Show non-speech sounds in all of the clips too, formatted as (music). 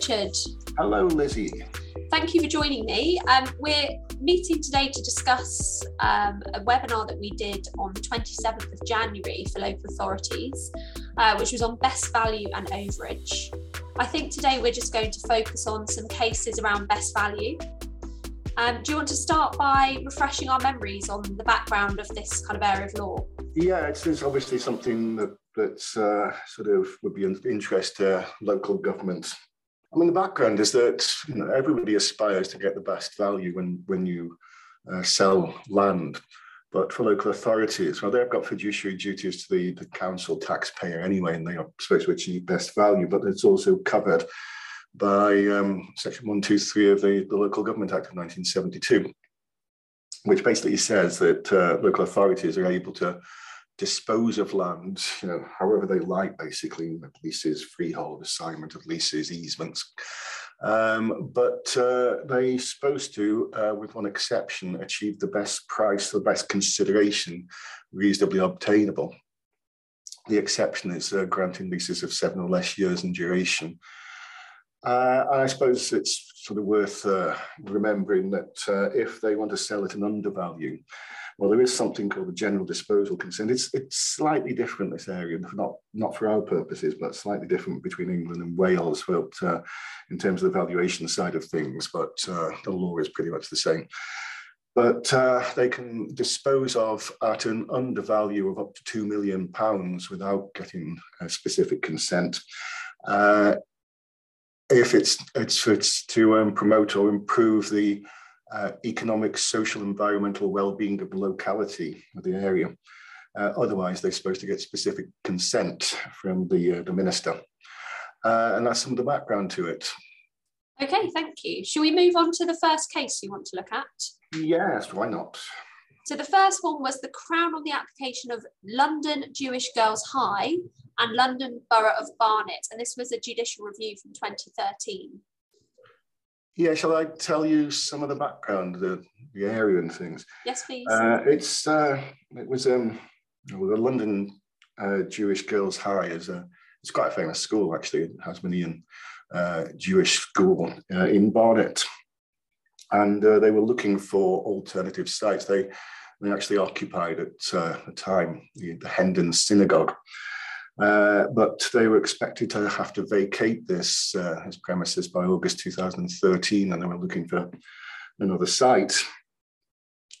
Richard. Hello, Lizzie. Thank you for joining me. Um, we're meeting today to discuss um, a webinar that we did on the 27th of January for local authorities, uh, which was on best value and overage. I think today we're just going to focus on some cases around best value. Um, do you want to start by refreshing our memories on the background of this kind of area of law? Yeah, it's, it's obviously something that that's uh, sort of would be of interest to local governments. I mean, the background is that you know, everybody aspires to get the best value when when you uh, sell land. But for local authorities, well, they've got fiduciary duties to the, the council taxpayer anyway, and they are supposed to achieve best value, but it's also covered by um, Section 123 of the, the Local Government Act of 1972, which basically says that uh, local authorities are able to dispose of land, you know, however they like, basically, leases, freehold, assignment of leases, easements. Um, but uh, they're supposed to, uh, with one exception, achieve the best price, the best consideration reasonably obtainable. The exception is uh, granting leases of seven or less years in duration. Uh, and I suppose it's sort of worth uh, remembering that uh, if they want to sell at an undervalue, well, there is something called the general disposal consent. It's it's slightly different this area, not not for our purposes, but slightly different between England and Wales, but uh, in terms of the valuation side of things. But uh, the law is pretty much the same. But uh, they can dispose of at an undervalue of up to two million pounds without getting a specific consent. Uh, if it's it's, it's to um, promote or improve the uh, economic, social, environmental well-being of the locality of the area. Uh, otherwise, they're supposed to get specific consent from the, uh, the minister. Uh, and that's some of the background to it. Okay, thank you. Shall we move on to the first case you want to look at? Yes, why not? So the first one was the Crown on the application of London Jewish Girls High and London Borough of Barnet. And this was a judicial review from 2013. Yeah, shall I tell you some of the background, the, the area and things? Yes, please. Uh, it's uh, it was um, well, the London uh, Jewish Girls High is a it's quite a famous school actually, a Hasmonean uh, Jewish school uh, in Barnet, and uh, they were looking for alternative sites. They they actually occupied at uh, the time the, the Hendon Synagogue. Uh, but they were expected to have to vacate this, uh, this premises by August 2013, and they were looking for another site.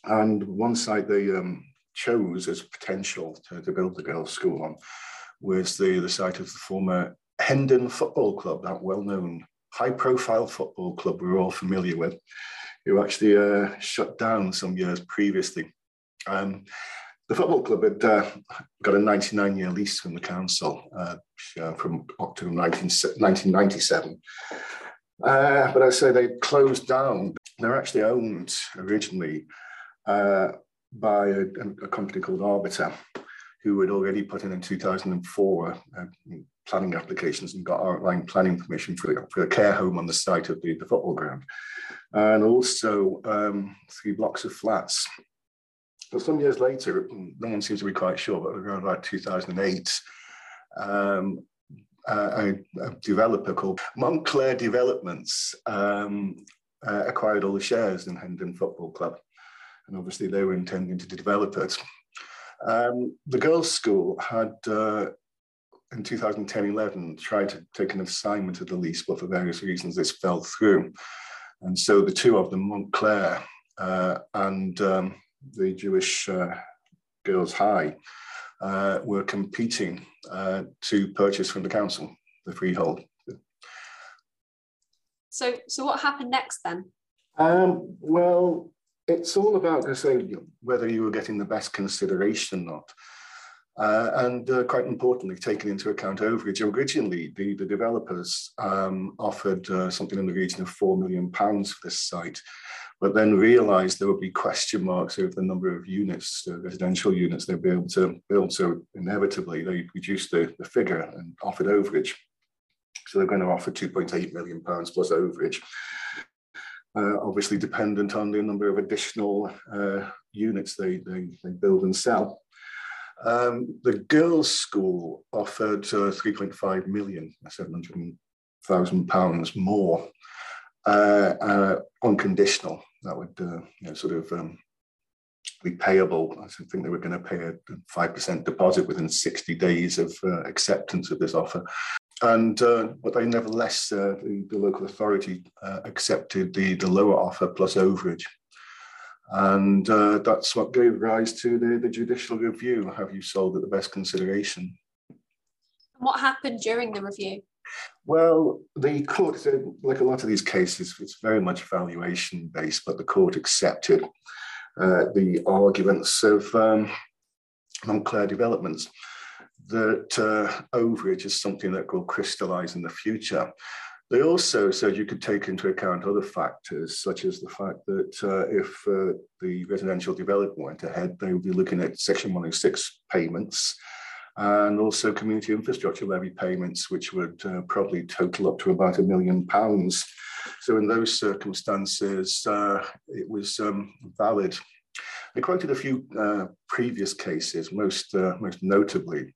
And one site they um, chose as potential to, to, build the girls' school on was the, the site of the former Hendon Football Club, that well-known high-profile football club we're all familiar with, who actually uh, shut down some years previously. Um, the football club had uh, got a 99 year lease from the council uh, from October 19, 1997. Uh, but I say they closed down. They're actually owned originally uh, by a, a, company called Arbiter, who had already put in in 2004 uh, planning applications and got outline planning permission for, for a care home on the site of the, the football ground. And also um, three blocks of flats but some years later, no one seems to be quite sure, but around about 2008, um, a, a, developer called Montclair Developments um, uh, acquired all the shares in Hendon Football Club. And obviously, they were intending to develop it. Um, the girls' school had, uh, in 2010 11, tried to take an assignment of the lease, but for various reasons, this fell through. And so the two of them, Montclair uh, and um, the Jewish uh, Girls High, uh, were competing uh, to purchase from the council the freehold. So, so what happened next then? Um, well, it's all about say, whether you were getting the best consideration or not. Uh, and uh, quite importantly, taking into account overage. Originally, the, the developers um, offered uh, something in the region of £4 million for this site but then realized there would be question marks over the number of units, uh, residential units they'd be able to build. So inevitably they reduced the, the figure and offered overage. So they're going to offer 2.8 million pounds plus overage. Uh, obviously dependent on the number of additional uh, units they, they, they, build and sell. Um, the girls' school offered uh, 3.5 million, 700 thousand pounds more, uh, uh, unconditional. That would uh, you know, sort of um, be payable. I think they were going to pay a five percent deposit within sixty days of uh, acceptance of this offer. And uh, but they nevertheless, uh, the, the, local authority accepted the, the lower offer plus overage. And that's what gave rise to the, the judicial review. Have you sold at the best consideration? What happened during the review? Well, the court, said, like a lot of these cases, it's very much valuation based, but the court accepted uh, the arguments of um, Montclair Developments that uh, overage is something that will crystallize in the future. They also said you could take into account other factors, such as the fact that uh, if uh, the residential development went ahead, they would be looking at Section 106 payments and also community infrastructure levy payments, which would uh, probably total up to about a million pounds. So in those circumstances, uh, it was um, valid. I quoted a few uh, previous cases, most, uh, most notably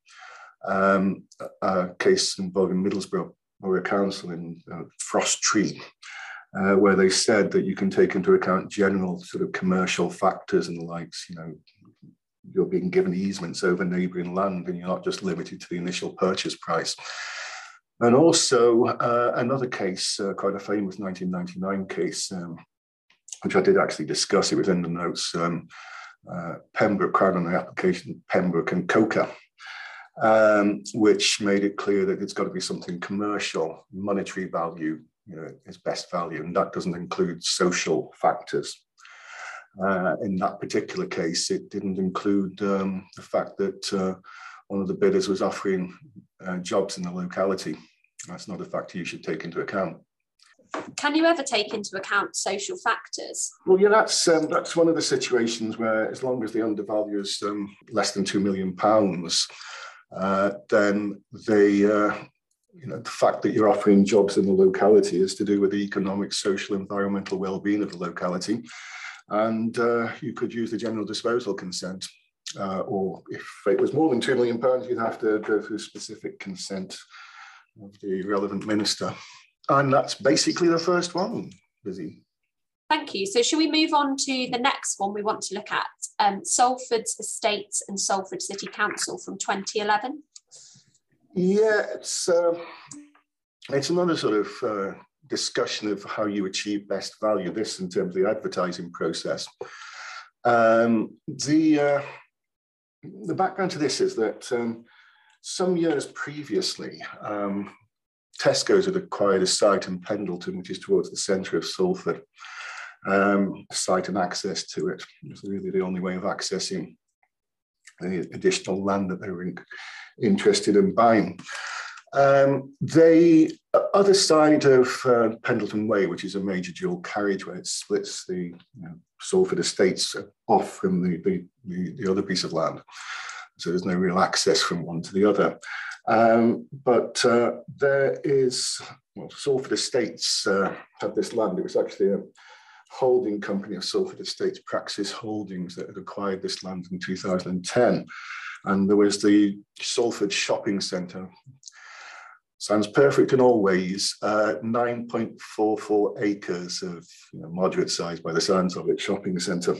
um, a case involving Middlesbrough Borough Council in uh, Frostree, uh, where they said that you can take into account general sort of commercial factors and the likes, you know, you're being given easements over neighbouring land and you're not just limited to the initial purchase price. And also uh, another case, uh, quite a famous 1999 case, um, which I did actually discuss, it was in the notes, um, uh, Pembroke, Crown on the application, Pembroke and Coker, um, which made it clear that it's got to be something commercial, monetary value, you know, is best value, and that doesn't include social factors. Uh, in that particular case, it didn't include um, the fact that uh, one of the bidders was offering uh, jobs in the locality. That's not a factor you should take into account. Can you ever take into account social factors? Well, yeah, that's um, that's one of the situations where, as long as the undervalue is um, less than two million pounds, uh, then the uh, you know the fact that you're offering jobs in the locality is to do with the economic, social, environmental well-being of the locality and uh, you could use the general disposal consent. Uh, or if it was more than £2 million, you'd have to go through specific consent of the relevant minister. And that's basically the first one, Lizzie. Thank you. So, shall we move on to the next one we want to look at? Um, Salford's Estates and Salford City Council from 2011. Yeah, it's uh, it's another sort of uh, discussion of how you achieve best value, this in terms of the advertising process. Um, the, uh, the background to this is that um, some years previously, um, Tesco's had acquired a site in Pendleton, which is towards the centre of Salford. Um, site and access to it was really the only way of accessing the additional land that they were in, interested in buying. Um, the other side of uh, Pendleton Way, which is a major dual carriageway, it splits the you know, Salford Estates off from the, the, the, the, other piece of land. So there's no real access from one to the other. Um, but uh, there is, well, Salford Estates uh, had this land. It was actually a holding company of Salford Estates, Praxis Holdings, that had acquired this land in 2010. And there was the Salford Shopping Centre, Sounds perfect in all ways. Uh, 9.44 acres of you know, moderate size by the sounds of it, shopping centre.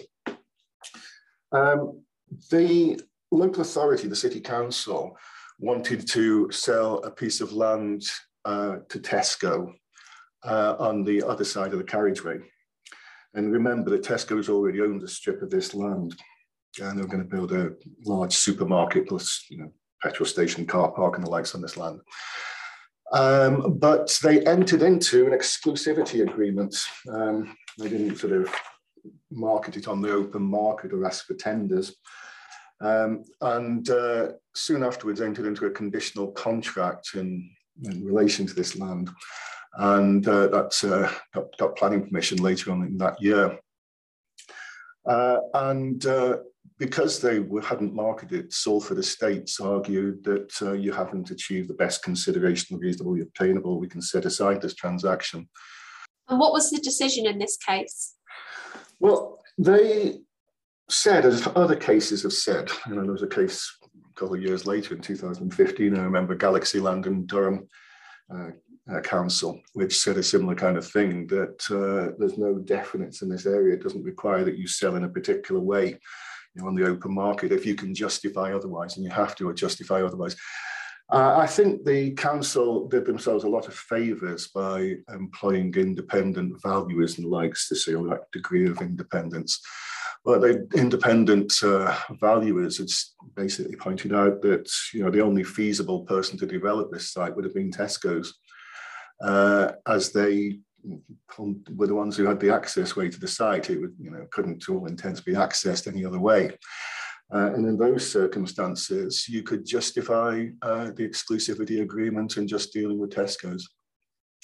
Um, the local authority, the city council, wanted to sell a piece of land uh, to Tesco uh, on the other side of the carriageway. And remember that Tesco's already owned a strip of this land and they're going to build a large supermarket plus, you know, petrol station, car park and the likes on this land. Um, but they entered into an exclusivity agreement. Um, they didn't sort of market it on the open market or ask for tenders. Um, and uh, soon afterwards entered into a conditional contract in, in relation to this land. And uh, that uh, got, got, planning permission later on in that year. Uh, and uh, because they hadn't marketed, Salford Estates argued that uh, you haven't achieved the best consideration reasonably obtainable. We can set aside this transaction. And what was the decision in this case? Well, they said, as other cases have said, you know, there was a case a couple of years later in 2015, I remember Galaxy Land in Durham, uh, uh, Council, which said a similar kind of thing that uh, there's no definites in this area. It doesn't require that you sell in a particular way you know, on the open market if you can justify otherwise, and you have to justify otherwise. Uh, I think the council did themselves a lot of favours by employing independent valuers and likes to see that degree of independence. But the independent uh, valuers had basically pointed out that you know the only feasible person to develop this site would have been Tesco's, uh, as they were the ones who had the access way to the site. It would, you know, couldn't to all intents be accessed any other way. Uh, and in those circumstances, you could justify uh, the exclusivity agreement and just dealing with Tesco's,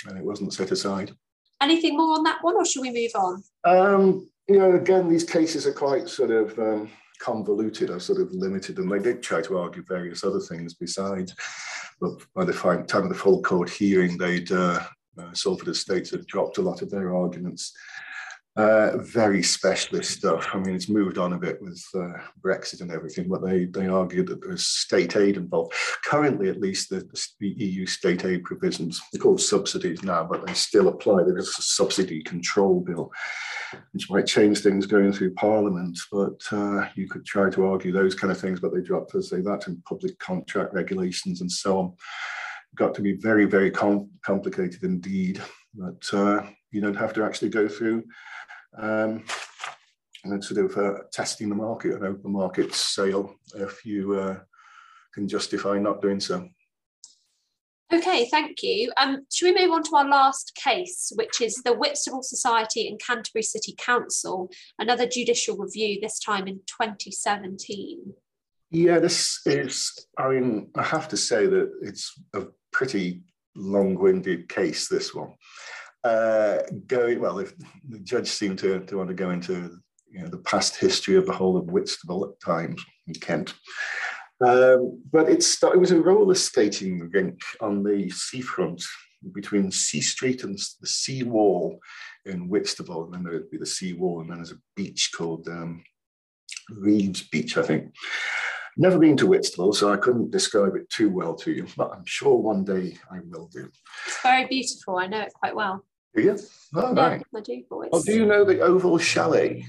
and it wasn't set aside. Anything more on that one, or should we move on? Um, you know, again, these cases are quite sort of um, convoluted. I sort of limited them. They did try to argue various other things besides, but by the time of the full court hearing, they'd uh, uh, Salford Estates had dropped a lot of their arguments. Uh, very specialist stuff. I mean, it's moved on a bit with uh, Brexit and everything, but they they argued that there's state aid involved. Currently, at least, the, the EU state aid provisions, they're called subsidies now, but they still apply. There is a subsidy control bill, which might change things going through Parliament, but uh, you could try to argue those kind of things, but they dropped, to say, that in public contract regulations and so on. Got to be very, very com complicated indeed, but uh, you don't have to actually go through um, and sort of uh, testing the market, an open market sale, if you uh, can justify not doing so. Okay, thank you. Um, should we move on to our last case, which is the Whitstable Society and Canterbury City Council, another judicial review, this time in 2017? Yeah, this is, I mean, I have to say that it's a pretty long winded case, this one uh, going well. If the judge seemed to, to want to go into you know, the past history of the whole of Whitstable at times in Kent. Um, but it's, it was a roller skating rink on the seafront between Sea Street and the sea wall in Whitstable. And then there would be the sea wall, and then there's a beach called um, Reeves Beach, I think. Never been to Whitstable, so I couldn't describe it too well to you, but I'm sure one day I will do. It's very beautiful. I know it quite well. Do you? Oh, yeah, right. I do. Oh, do you know the Oval Chalet?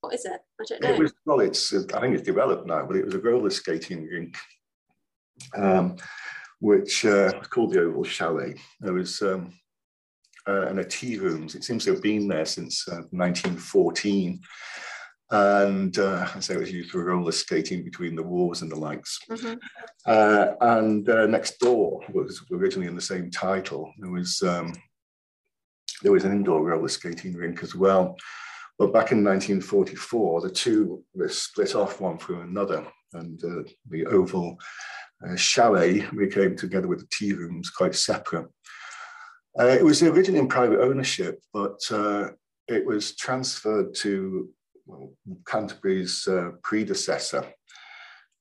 What is it? I don't know. It was, well, it's, I think it's developed now, but it was a roller skating rink, um, which uh, was called the Oval Chalet. There was um, uh, and a tea rooms. It seems to have been there since uh, 1914. And uh, I say it was used for roller skating between the wars and the likes. Mm-hmm. Uh, and uh, next door was originally in the same title. There was um, there was an indoor roller skating rink as well. But back in 1944, the two were split off one from another, and uh, the Oval uh, Chalet became together with the tea rooms quite separate. Uh, it was originally in private ownership, but uh, it was transferred to well, Canterbury's uh, predecessor,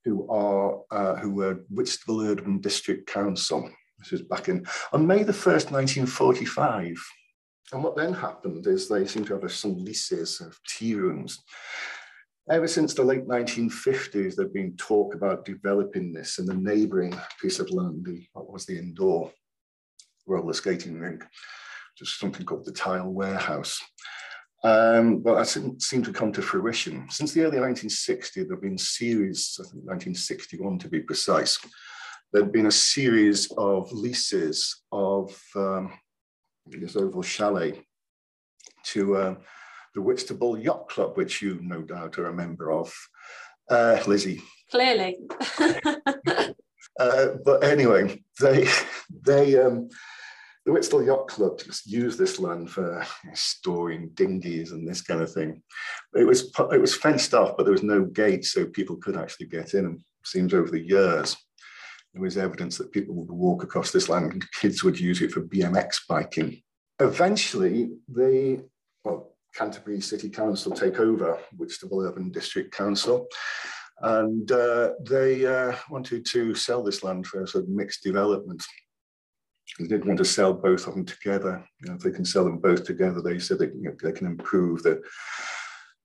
who are uh, who were Whitstable Urban District Council. This is back in on May the 1st, 1945. And what then happened is they seem to have some leases of tea rooms. Ever since the late 1950s, there'd been talk about developing this in the neighbouring piece of land, the, what was the indoor roller skating rink, just something called the Tile Warehouse. Um, but that didn't seem to come to fruition. Since the early 1960s, there have been series, I think 1961 to be precise, there'd been a series of leases of um, this oval chalet to uh, the Whitstable Yacht Club, which you no doubt are a member of, uh, Lizzie. Clearly. (laughs) uh, but anyway, they they um, the Whitstable Yacht Club just used this land for storing dinghies and this kind of thing. It was it was fenced off, but there was no gate, so people could actually get in. And seems over the years, there was evidence that people would walk across this land and kids would use it for BMX biking. Eventually, the well, Canterbury City Council take over Whitstable Urban District Council, and uh, they uh, wanted to sell this land for a sort of mixed development. They didn't want to sell both of them together. You know, if they can sell them both together, they said they, you know, they can improve the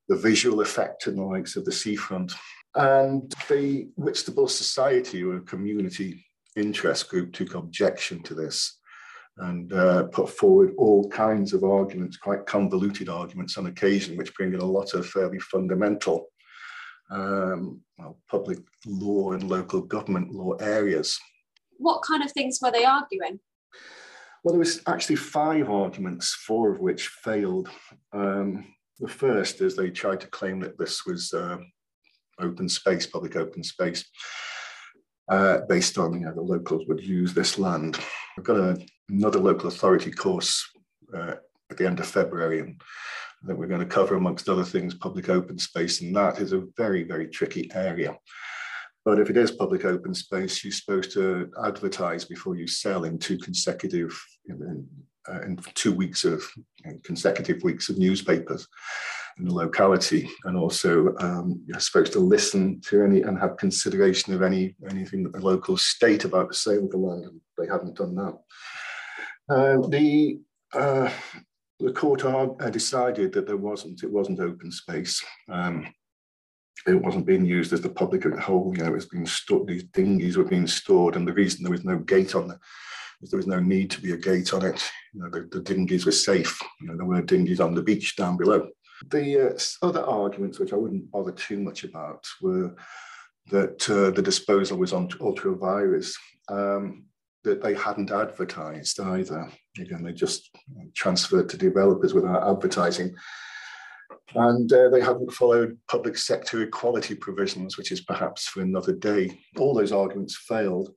the visual effect and the likes of the seafront. And the Whitstable Society, a community interest group, took objection to this. and uh, put forward all kinds of arguments, quite convoluted arguments on occasion, which bring in a lot of fairly fundamental um, well, public law and local government law areas. What kind of things were they arguing? Well, there was actually five arguments, four of which failed. Um, the first is they tried to claim that this was uh, open space, public open space, uh, based on you know the locals would use this land. We've got a, another local authority course uh, at the end of February, and that we're going to cover, amongst other things, public open space, and that is a very, very tricky area. But if it is public open space, you're supposed to advertise before you sell in two consecutive, in, uh, in two weeks of consecutive weeks of newspapers in the locality, and also um, you're supposed to listen to any and have consideration of any anything that the locals state about the sale of the land, and they haven't done that. Uh, the uh, the court uh, decided that there wasn't, it wasn't open space. Um, it wasn't being used as the public as a whole, you know, it was being stored, these dinghies were being stored, and the reason there was no gate on it is there was no need to be a gate on it. You know, the, the dinghies were safe. You know, there were dinghies on the beach down below. The uh, other arguments, which I wouldn't bother too much about, were that uh, the disposal was on ultra vires. Um, that they hadn't advertised either. Again, they just transferred to developers without advertising. And uh, they haven't followed public sector equality provisions, which is perhaps for another day. All those arguments failed.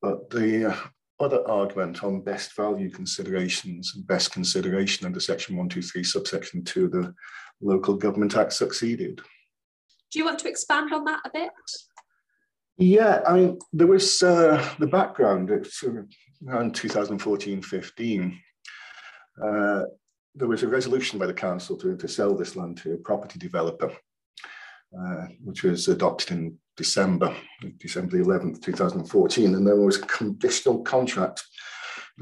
But the uh, other argument on best value considerations and best consideration under Section 123, subsection 2 of the Local Government Act succeeded. Do you want to expand on that a bit? Yeah, I mean, there was uh, the background. It's around 2014 15. Uh, there was a resolution by the council to, to sell this land to a property developer, uh, which was adopted in December, December 11th, 2014. And there was a conditional contract,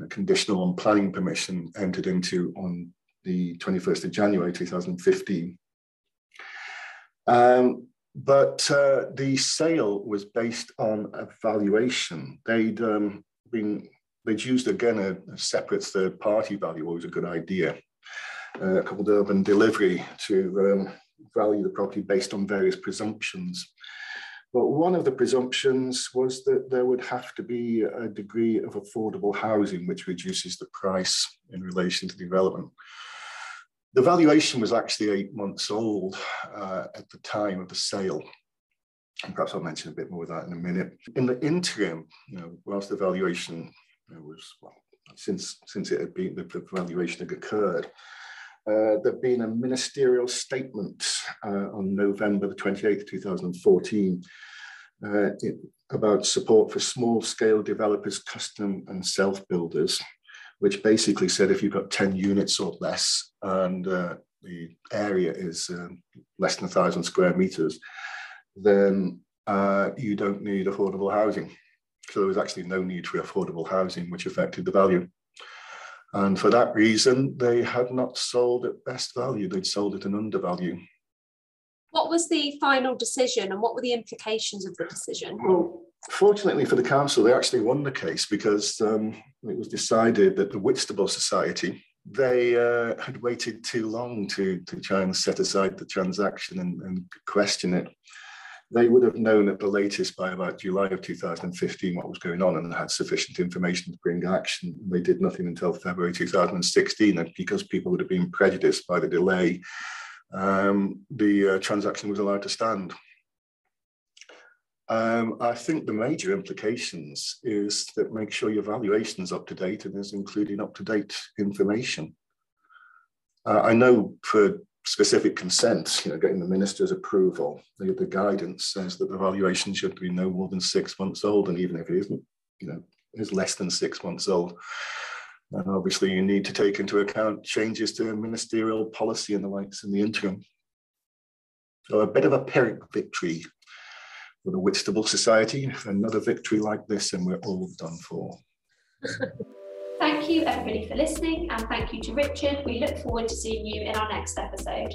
a conditional on planning permission entered into on the 21st of January 2015. Um, but uh, the sale was based on a valuation. They'd um, been they'd used again a, a separate third party value, always a good idea, uh, called Urban Delivery to um, value the property based on various presumptions. But one of the presumptions was that there would have to be a degree of affordable housing, which reduces the price in relation to development. The valuation was actually eight months old uh, at the time of the sale. And perhaps I'll mention a bit more of that in a minute. In the interim, you know, whilst the valuation was, well, since, since it had been, the valuation had occurred, uh, there'd been a ministerial statement uh, on November the 28th, 2014, uh, it, about support for small scale developers, custom and self builders which basically said if you've got 10 units or less and uh, the area is um, less than a thousand square meters, then uh, you don't need affordable housing. So there was actually no need for affordable housing, which affected the value. And for that reason, they had not sold at best value, they'd sold at an undervalue. What was the final decision and what were the implications of the decision? Well, fortunately for the council, they actually won the case because um, it was decided that the Whitstable Society they uh, had waited too long to, to try and set aside the transaction and, and, question it. They would have known at the latest by about July of 2015 what was going on and had sufficient information to bring action. They did nothing until February 2016, and because people would have been prejudiced by the delay, um, the uh, transaction was allowed to stand. Um, I think the major implications is that make sure your valuation is up to date and is including up to date information. Uh, I know for specific consent, you know, getting the minister's approval, the, the guidance says that the valuation should be no more than six months old, and even if it isn't, you know, is less than six months old. And obviously, you need to take into account changes to ministerial policy and the likes in the interim. So, a bit of a Pyrrhic victory for the Whitstable Society. Another victory like this, and we're all done for. (laughs) thank you, everybody, for listening, and thank you to Richard. We look forward to seeing you in our next episode.